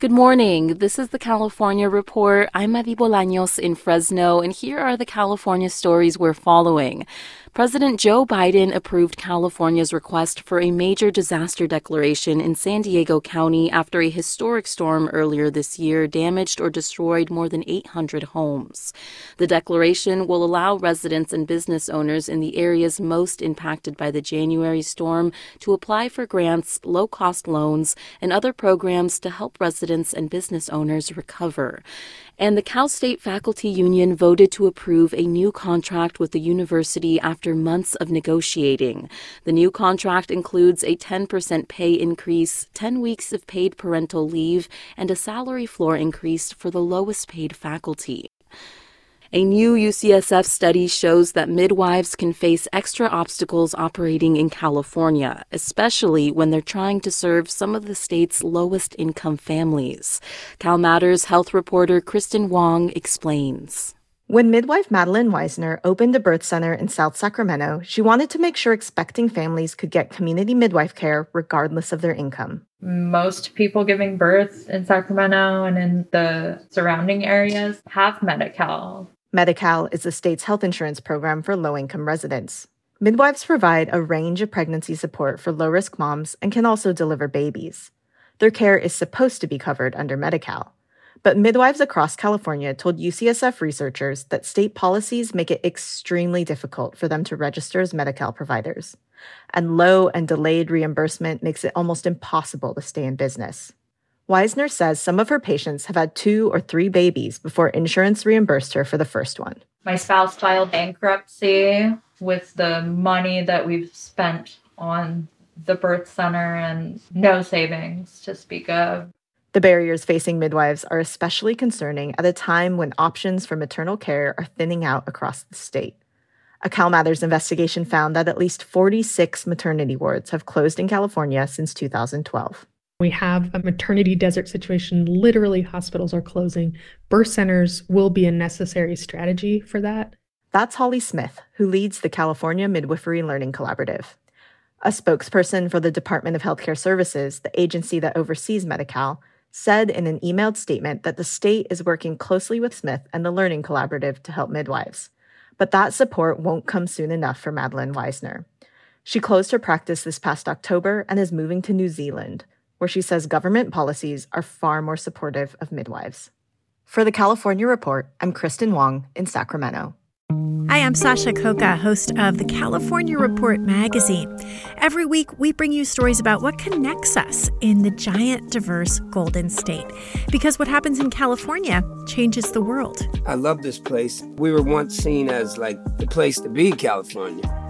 Good morning. This is the California Report. I'm Madi Bolaños in Fresno, and here are the California stories we're following. President Joe Biden approved California's request for a major disaster declaration in San Diego County after a historic storm earlier this year damaged or destroyed more than 800 homes. The declaration will allow residents and business owners in the areas most impacted by the January storm to apply for grants, low cost loans, and other programs to help residents and business owners recover and the Cal State Faculty Union voted to approve a new contract with the university after months of negotiating. The new contract includes a 10% pay increase, 10 weeks of paid parental leave, and a salary floor increase for the lowest paid faculty. A new UCSF study shows that midwives can face extra obstacles operating in California, especially when they're trying to serve some of the state's lowest income families. Cal Matters health reporter Kristen Hwang explains. When midwife Madeline Weisner opened a birth center in South Sacramento, she wanted to make sure expecting families could get community midwife care regardless of their income. Most people giving birth in Sacramento and in the surrounding areas have Medi Cal. Medi-Cal is the state's health insurance program for low income residents. Midwives provide a range of pregnancy support for low risk moms and can also deliver babies. Their care is supposed to be covered under Medi-Cal. But midwives across California told UCSF researchers that state policies make it extremely difficult for them to register as Medi-Cal providers. And low and delayed reimbursement makes it almost impossible to stay in business. Weisner says some of her patients have had two or three babies before insurance reimbursed her for the first one. My spouse filed bankruptcy with the money that we've spent on the birth center and no savings to speak of. The barriers facing midwives are especially concerning at a time when options for maternal care are thinning out across the state. A CalMatters investigation found that at least 46 maternity wards have closed in California since 2012. We have a maternity desert situation. Literally, hospitals are closing. Birth centers will be a necessary strategy for that. That's Holly Smith, who leads the California Midwifery Learning Collaborative. A spokesperson for the Department of Healthcare Services, the agency that oversees Medi-Cal, said in an emailed statement that the state is working closely with Smith and the Learning Collaborative to help midwives. But that support won't come soon enough for Madeline Weisner. She closed her practice this past October and is moving to New Zealand, where she says government policies are far more supportive of midwives. For the California Report, I'm Kristen Hwang in Sacramento. Hi, I'm Sasha Khokha, host of the California Report magazine. Every week, we bring you stories about what connects us in the giant, diverse Golden State. Because what happens in California changes the world. I love this place. We were once seen as like the place to be, California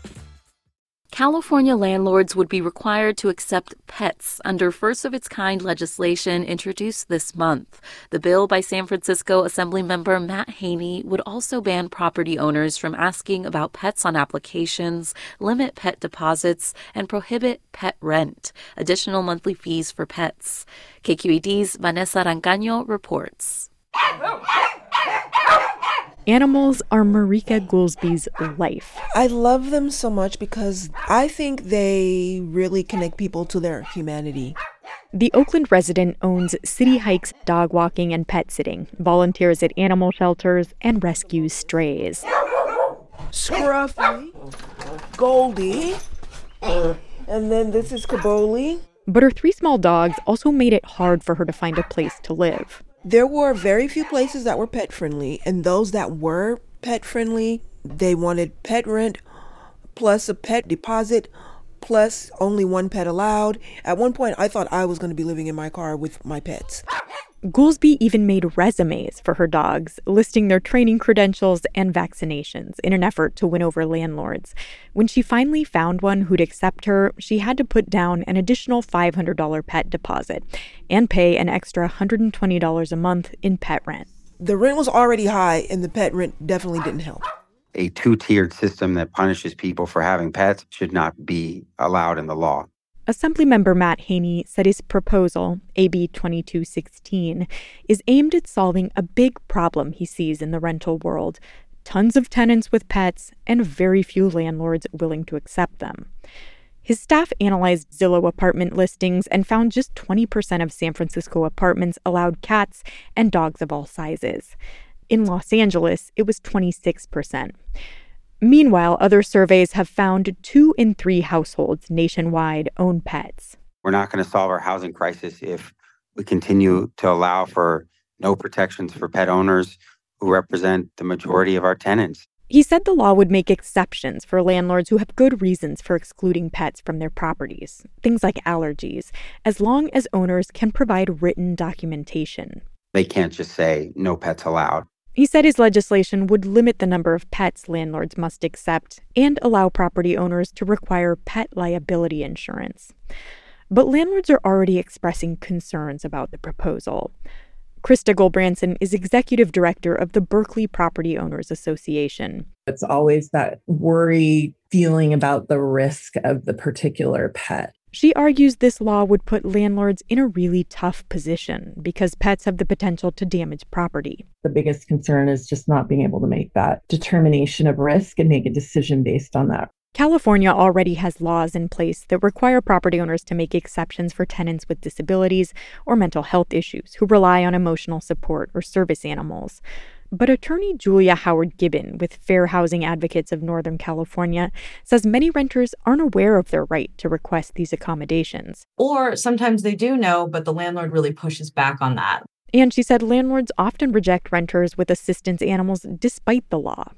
California landlords would be required to accept pets under first of its kind legislation introduced this month. The bill by San Francisco Assemblymember Matt Haney would also ban property owners from asking about pets on applications, limit pet deposits, and prohibit pet rent, additional monthly fees for pets. KQED's Vanessa Rancaño reports. Animals are Marika Goolsby's life. I love them so much because I think they really connect people to their humanity. The Oakland resident owns City Hikes dog walking and pet sitting, volunteers at animal shelters, and rescues strays. Scruffy, Goldie, and then this is Kaboli. But her three small dogs also made it hard for her to find a place to live. There were very few places that were pet friendly, and those that were pet friendly, they wanted pet rent plus a pet deposit plus only one pet allowed. At one point, I thought I was going to be living in my car with my pets. Goolsby even made resumes for her dogs, listing their training credentials and vaccinations in an effort to win over landlords. When she finally found one who'd accept her, she had to put down an additional $500 pet deposit and pay an extra $120 a month in pet rent. The rent was already high, and the pet rent definitely didn't help. A two tiered system that punishes people for having pets should not be allowed in the law. Assemblymember Matt Haney said his proposal, AB 2216, is aimed at solving a big problem he sees in the rental world tons of tenants with pets and very few landlords willing to accept them. His staff analyzed Zillow apartment listings and found just 20% of San Francisco apartments allowed cats and dogs of all sizes. In Los Angeles, it was 26%. Meanwhile, other surveys have found two in three households nationwide own pets. We're not going to solve our housing crisis if we continue to allow for no protections for pet owners who represent the majority of our tenants. He said the law would make exceptions for landlords who have good reasons for excluding pets from their properties, things like allergies, as long as owners can provide written documentation. They can't just say no pets allowed. He said his legislation would limit the number of pets landlords must accept and allow property owners to require pet liability insurance. But landlords are already expressing concerns about the proposal. Krista Gulbransen is executive director of the Berkeley Property Owners Association. It's always that worry feeling about the risk of the particular pet. She argues this law would put landlords in a really tough position because pets have the potential to damage property. The biggest concern is just not being able to make that determination of risk and make a decision based on that. California already has laws in place that require property owners to make exceptions for tenants with disabilities or mental health issues who rely on emotional support or service animals. But attorney Julia Howard Gibbon with Fair Housing Advocates of Northern California says many renters aren't aware of their right to request these accommodations. Or sometimes they do know, but the landlord really pushes back on that. And she said landlords often reject renters with assistance animals despite the law.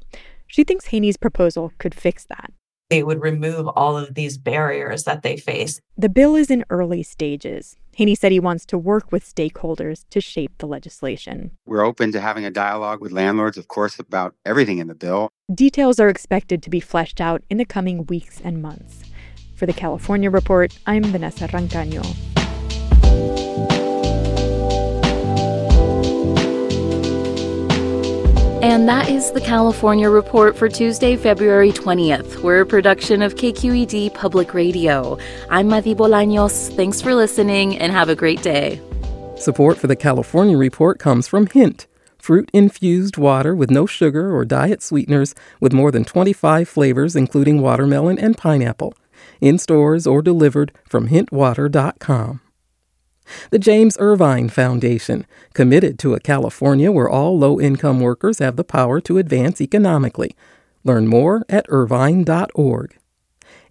She thinks Haney's proposal could fix that. They would remove all of these barriers that they face. The bill is in early stages. Haney said he wants to work with stakeholders to shape the legislation. We're open to having a dialogue with landlords, of course, about everything in the bill. Details are expected to be fleshed out in the coming weeks and months. For the California Report, I'm Vanessa Rancaño. And that is the California Report for Tuesday, February 20th. We're a production of KQED Public Radio. I'm Madi Bolaños. Thanks for listening and have a great day. Support for the California Report comes from Hint, fruit infused water with no sugar or diet sweeteners with more than 25 flavors, including watermelon and pineapple. In stores or delivered from hintwater.com. The James Irvine Foundation, committed to a California where all low income workers have the power to advance economically. Learn more at irvine.org.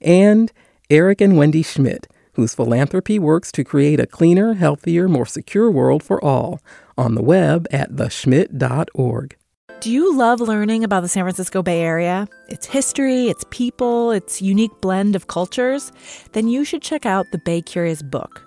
And Eric and Wendy Schmidt, whose philanthropy works to create a cleaner, healthier, more secure world for all on the web at theschmidt.org. Do you love learning about the San Francisco Bay Area? Its history, its people, its unique blend of cultures? Then you should check out the Bay Curious book.